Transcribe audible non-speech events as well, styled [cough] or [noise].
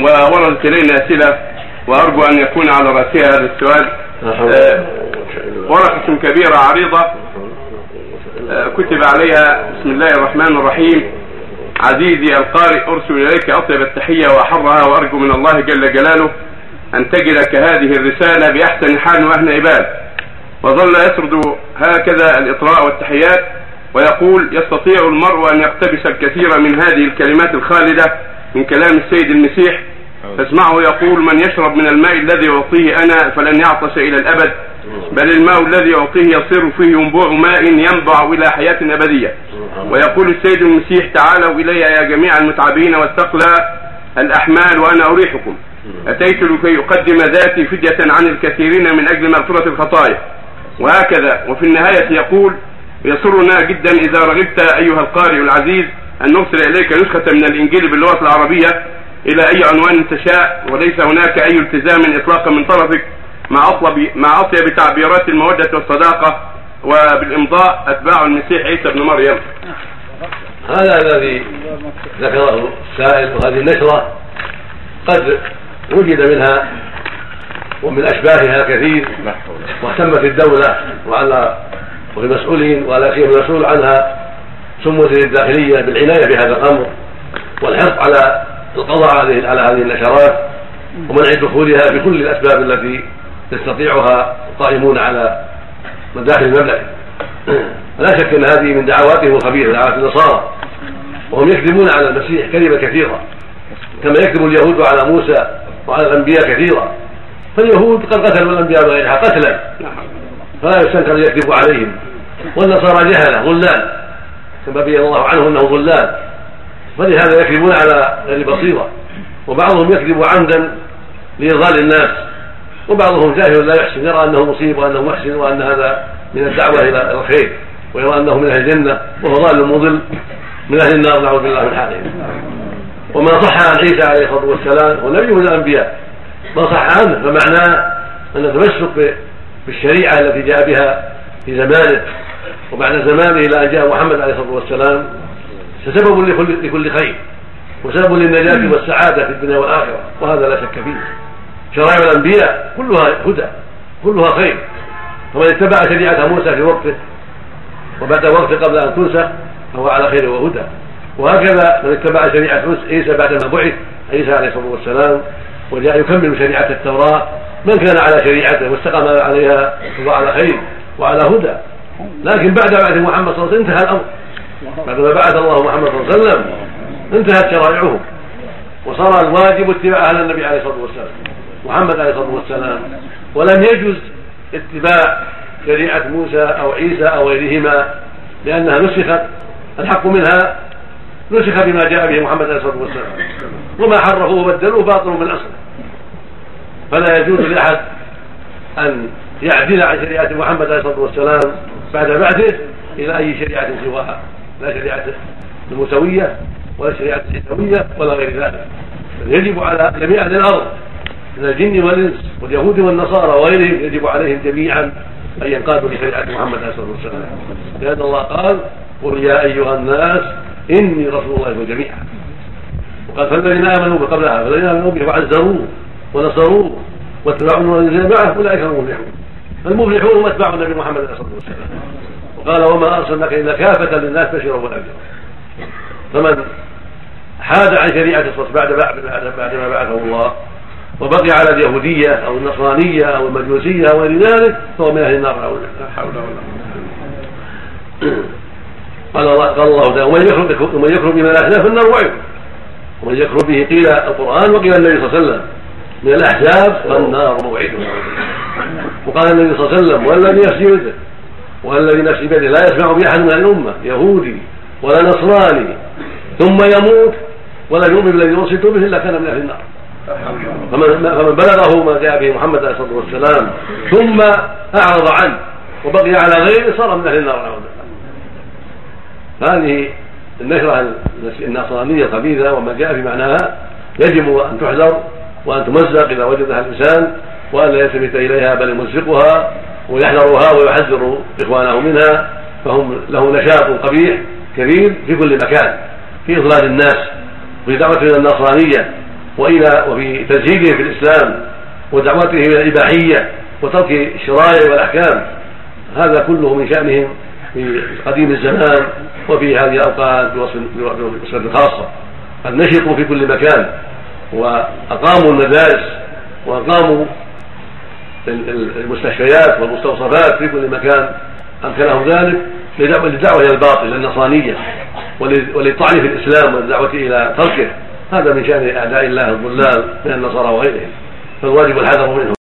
ووردت الينا أسئلة وأرجو أن يكون على راسها هذا السؤال. آه، ورقة كبيرة عريضة. آه، كتب عليها بسم الله الرحمن الرحيم. عزيزي القارئ أرسل إليك أطيب التحية وأحرها وأرجو من الله جل جلاله أن تجدك هذه الرسالة بأحسن حال واهن عباد. وظل يسرد هكذا الإطراء والتحيات ويقول يستطيع المرء أن يقتبس الكثير من هذه الكلمات الخالدة من كلام السيد المسيح تسمعه يقول من يشرب من الماء الذي اعطيه أنا فلن يعطش إلى الأبد بل الماء الذي اعطيه يصير فيه ينبوع ماء ينبع إلى حياة أبدية. ويقول السيد المسيح تعالوا إلي يا جميع المتعبين والثقلى الأحمال وأنا أريحكم. أتيت لكي أقدم ذاتي فدية عن الكثيرين من أجل مغفرة الخطايا. وهكذا وفي النهاية يقول يسرنا جدا إذا رغبت أيها القارئ العزيز أن نرسل إليك نسخة من الإنجيل باللغة العربية إلى أي عنوان تشاء وليس هناك أي التزام إطلاقا من طرفك مع اطلب مع أطيب تعبيرات المودة والصداقة وبالإمضاء أتباع المسيح عيسى بن مريم. هذا الذي ذكره السائل وهذه النشرة قد وجد منها ومن أشباهها كثير واهتمت الدولة وعلى والمسؤولين ولا سيما المسؤول عنها سموة الداخلية بالعناية بهذا الأمر والحرص على القضاء على هذه النشرات ومنع دخولها بكل الأسباب التي يستطيعها القائمون على مداخل المملكة. [clears throat] لا شك أن هذه من دعواتهم الخبيثة دعوات النصارى وهم يكذبون على المسيح كذبا كثيرا كما يكذب اليهود على موسى وعلى الأنبياء كثيرا فاليهود قد قتلوا الأنبياء بغيرها قتلا. فلا يستنكر أن يكذب عليهم. والنصارى جهلة ضلال كما بين الله عنه أنه ضلال فلهذا يكذبون على غير بصيرة. وبعضهم يكذب عمدا لإضلال الناس. وبعضهم جاهل لا يحسن يرى أنه مصيب وأنه محسن وأن هذا من الدعوة إلى الخير. ويرى أنه من أهل الجنة وهو ضال مضل. من أهل النار نعوذ بالله من حالهم وما صح عن عيسى عليه الصلاة والسلام هو نبي من الأنبياء. ما صح عنه فمعناه أن التمسك بالشريعة التي جاء بها في زمانه وبعد زمانه إلى أن جاء محمد عليه الصلاة والسلام سبب لكل, لكل خير وسبب للنجاة والسعادة في الدنيا والآخرة وهذا لا شك فيه. شرائع الأنبياء كلها هدى كلها خير. فمن اتبع شريعة موسى في وقته وبعد وقته قبل أن تنسخ فهو على خير وهدى. وهكذا من اتبع شريعة عيسى بعدما بعث عيسى عليه الصلاة والسلام وجاء يكمل شريعة التوراة من كان على شريعته واستقام عليها فهو على خير وعلى هدى. لكن بعد بعث محمد صلى الله عليه وسلم انتهى الأمر. بعدما بعث الله محمد صلى الله عليه وسلم انتهت شرائعه. وصار الواجب اتباع أهل النبي عليه الصلاة والسلام محمد عليه الصلاة والسلام. ولم يجوز اتباع شريعة موسى أو عيسى أو غيرهما لأنها نسخت. الحق منها نسخ بما جاء به محمد عليه الصلاة والسلام. وما حرفوا وبدلوا باطل من أصله. فلا يجوز لأحد أن يعدل عن شريعة محمد عليه الصلاة والسلام بعد بعثه إلى أي شريعة سواها. لا شريعة الموسويه ولا شريعة العيسويه ولا غير ذلك. يجب على جميع أهل الأرض من الجن والإنس واليهود والنصارى وغيرهم يجب عليهم جميعا أن ينقادوا لشريعة محمد عليه الصلاه والسلام لأن الله قال قل يا أيها الناس إني رسول الله جميعا. وقال فالذين آمنوا قبلها فالذين آمنوا به وعزروه ونصروه واتبعوا النور الذي معه أولئك هم المفلحون. المفلحون هم اتباع النبي محمد عليه الصلاة والسلام. وقال وما أرسلناك إلا كافة للناس بشيرا ونذيرا فمن حاد عن شريعة الصلاة بعد بعد ما بعثه الله وبقي على اليهودية أو النصرانية أو المجوسية أو غير ذلك فهو من أهل النار. لا حول ولا قوة قال الله قال الله تعالى ومن يكفر ومن يكفر بما لا فالنار وعد ومن يكفر به قيل القرآن وقيل النبي صلى الله عليه وسلم من الأحزاب فالنار موعده وقال النبي صلى الله عليه وسلم والذي نفسي بيده والذي نفسي بيده لا يسمع باحد من الأمة يهودي ولا نصراني ثم يموت ولا يؤمن بالذي أرسلت به إلا كان من أهل النار. فمن بلغه ما جاء به محمد عليه الصلاة والسلام ثم أعرض عنه وبقي على غيره صار من أهل النار هذه النشرة النصرانية الخبيثة وما جاء في معناها يجب أن تحذر وأن تمزق إذا وجدها الإنسان وأن لا يلتفت إليها بل يمزقها ويحذرها ويحذر إخوانه منها فهم له نشاط قبيح كبير في كل مكان في إضلال الناس في دعوة إلى النصرانية وإلى وفي تزهيدهم في الإسلام ودعوتهم إلى الإباحية وترك الشرائع والأحكام. هذا كله من شأنهم في قديم الزمان وفي هذه الأوقات بوصفة خاصة. قد نشطوا في كل مكان وأقاموا المدارس وأقاموا المستشفيات والمستوصفات في كل مكان أمكنهم ذلك للدعوه إلى الباطل النصرانية وللطعن في الإسلام والدعوه إلى تركه. هذا من شأن أعداء الله الضلال من النصارى وغيرهم. فالواجب الحذر منهم.